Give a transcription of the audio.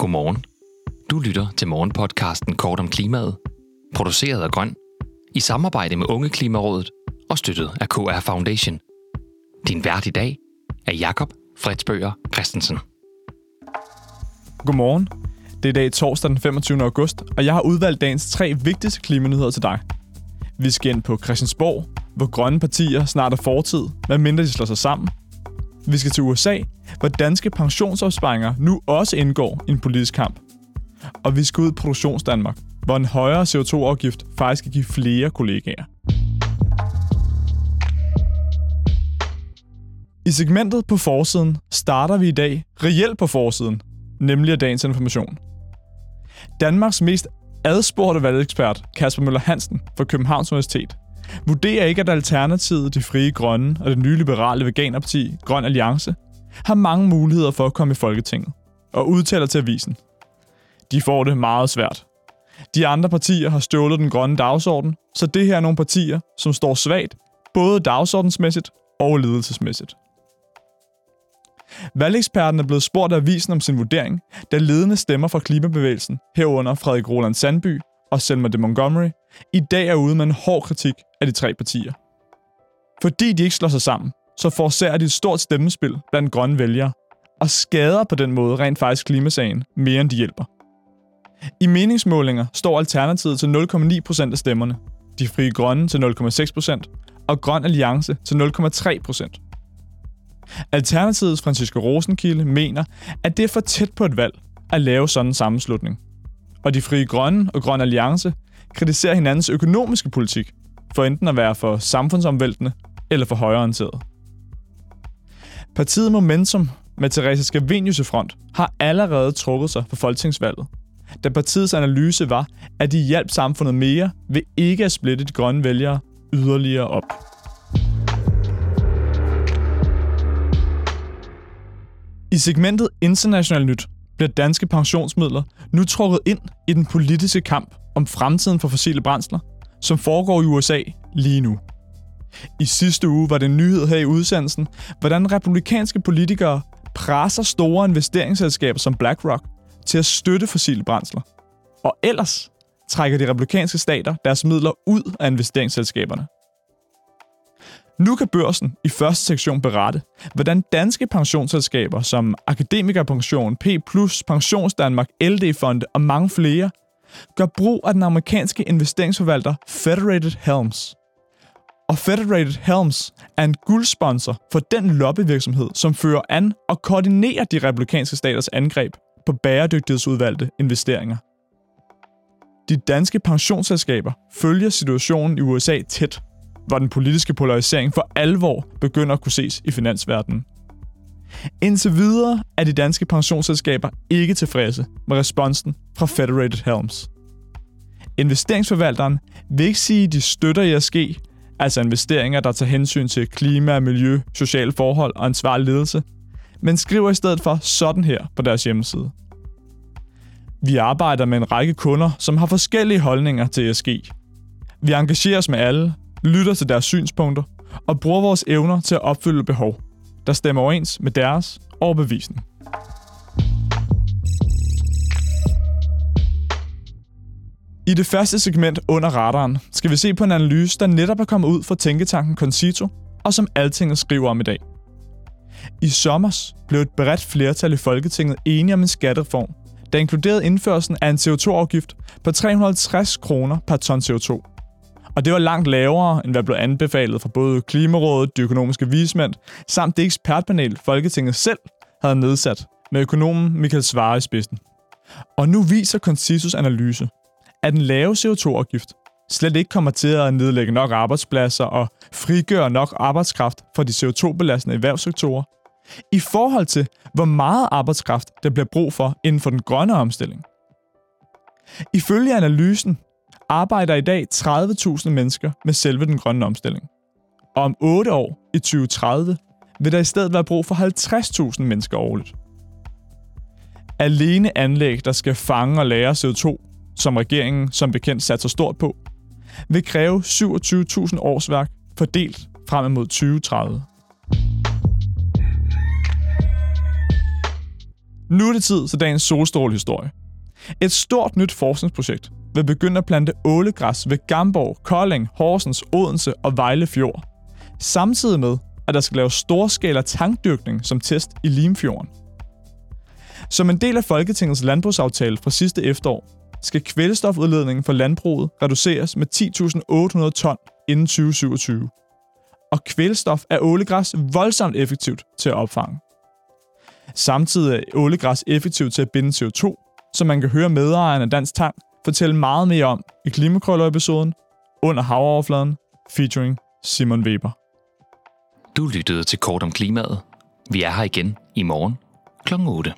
Godmorgen. Du lytter til morgenpodcasten Kort om klimaet, produceret af Grøn, i samarbejde med Unge Klimarådet og støttet af KR Foundation. Din vært i dag er Jakob Fredsbøger Christensen. Godmorgen. Det er i dag torsdag den 25. august, og jeg har udvalgt dagens tre vigtigste klimanyheder til dig. Vi skal ind på Christiansborg, hvor grønne partier snart er fortid, medmindre de slår sig sammen. Vi skal til USA, hvor danske pensionsopsparinger nu også indgår i en politisk kamp. Og vi skal ud i Produktionsdanmark, hvor en højere CO2-afgift faktisk kan give flere kollegaer. I segmentet på forsiden starter vi i dag reelt på forsiden, nemlig af dagens information. Danmarks mest adspurgte valgekspert, Kasper Møller Hansen fra Københavns Universitet, vurderer ikke, at Alternativet, de frie grønne og det nye liberale veganerparti, Grøn Alliance, har mange muligheder for at komme i Folketinget, og udtaler til avisen. De får det meget svært. De andre partier har stjålet den grønne dagsorden, så det her er nogle partier, som står svagt, både dagsordensmæssigt og ledelsesmæssigt. Valgeksperten er blevet spurgt af avisen om sin vurdering, da ledende stemmer fra klimabevægelsen, herunder Frederik Roland Sandby og Selma de Montgomery, i dag er ude med en hård kritik af de tre partier. Fordi de ikke slår sig sammen, så forårsager de et stort stemmespil blandt grønne vælgere, og skader på den måde rent faktisk klimasagen mere end de hjælper. I meningsmålinger står Alternativet til 0,9% af stemmerne, de frie grønne til 0,6% og Grøn Alliance til 0,3%. Alternativets Francisco Rosenkilde mener, at det er for tæt på et valg at lave sådan en sammenslutning. Og de frie grønne og Grøn Alliance kritiserer hinandens økonomiske politik for enten at være for samfundsomvæltende eller for højreorienteret. Partiet Momentum med Teresa Scavenius i front har allerede trukket sig for folketingsvalget, da partiets analyse var, at de hjalp samfundet mere ved ikke at splitte de grønne vælgere yderligere op. I segmentet International Nyt bliver danske pensionsmidler nu trukket ind i den politiske kamp om fremtiden for fossile brændsler, som foregår i USA lige nu. I sidste uge var det en nyhed her i udsendelsen, hvordan republikanske politikere presser store investeringsselskaber som BlackRock til at støtte fossile brændsler. Og ellers trækker de republikanske stater deres midler ud af investeringsselskaberne. Nu kan børsen i første sektion berette, hvordan danske pensionsselskaber som Akademikerpension, P+, Pensionsdanmark, LD-fonde og mange flere gør brug af den amerikanske investeringsforvalter Federated Helms. Og Federated Helms er en guldsponsor for den lobbyvirksomhed, som fører an og koordinerer de republikanske staters angreb på bæredygtighedsudvalgte investeringer. De danske pensionsselskaber følger situationen i USA tæt, hvor den politiske polarisering for alvor begynder at kunne ses i finansverdenen. Indtil videre er de danske pensionsselskaber ikke tilfredse med responsen fra Federated Helms. Investeringsforvalteren vil ikke sige, at de støtter ESG, altså investeringer, der tager hensyn til klima, miljø, sociale forhold og ansvarlig ledelse, men skriver i stedet for sådan her på deres hjemmeside. Vi arbejder med en række kunder, som har forskellige holdninger til ESG. Vi engagerer os med alle, lytter til deres synspunkter og bruger vores evner til at opfylde behov, der stemmer overens med deres overbevisning. I det første segment under radaren skal vi se på en analyse, der netop er kommet ud fra tænketanken Concito, og som Altinget skriver om i dag. I sommer blev et bredt flertal i Folketinget enige om en skattereform, der inkluderede indførelsen af en CO2-afgift på 350 kroner per ton CO2. Og det var langt lavere, end hvad blev anbefalet fra både Klimarådet, de økonomiske vismænd, samt det ekspertpanel, Folketinget selv havde nedsat, med økonomen Michael Svare i spidsen. Og nu viser Consensus analyse, at den lave CO2-afgift slet ikke kommer til at nedlægge nok arbejdspladser og frigøre nok arbejdskraft fra de CO2-belastende erhvervssektorer, i forhold til, hvor meget arbejdskraft der bliver brug for inden for den grønne omstilling. Ifølge analysen arbejder i dag 30.000 mennesker med selve den grønne omstilling. Og om 8 år, i 2030, vil der i stedet være brug for 50.000 mennesker årligt. Alene anlæg, der skal fange og lære CO2, som regeringen som bekendt satser stort på, vil kræve 27.000 årsværk fordelt frem mod 2030. Nu er det tid til dagens solstrålehistorie. Et stort nyt forskningsprojekt vil begynde at plante ålegræs ved Gamborg, Kolding, Horsens, Odense og Vejle Fjord. Samtidig med, at der skal laves storskala tankdyrkning som test i Limfjorden. Som en del af Folketingets landbrugsaftale fra sidste efterår, skal kvælstofudledningen for landbruget reduceres med 10.800 ton inden 2027. Og kvælstof er ålegræs voldsomt effektivt til at opfange. Samtidig er ålegræs effektivt til at binde CO2, som man kan høre medejeren af Dansk Tang fortælle meget mere om i Klimakrøller-episoden Under havoverfladen featuring Simon Weber. Du lyttede til Kort om klimaet. Vi er her igen i morgen kl. 8.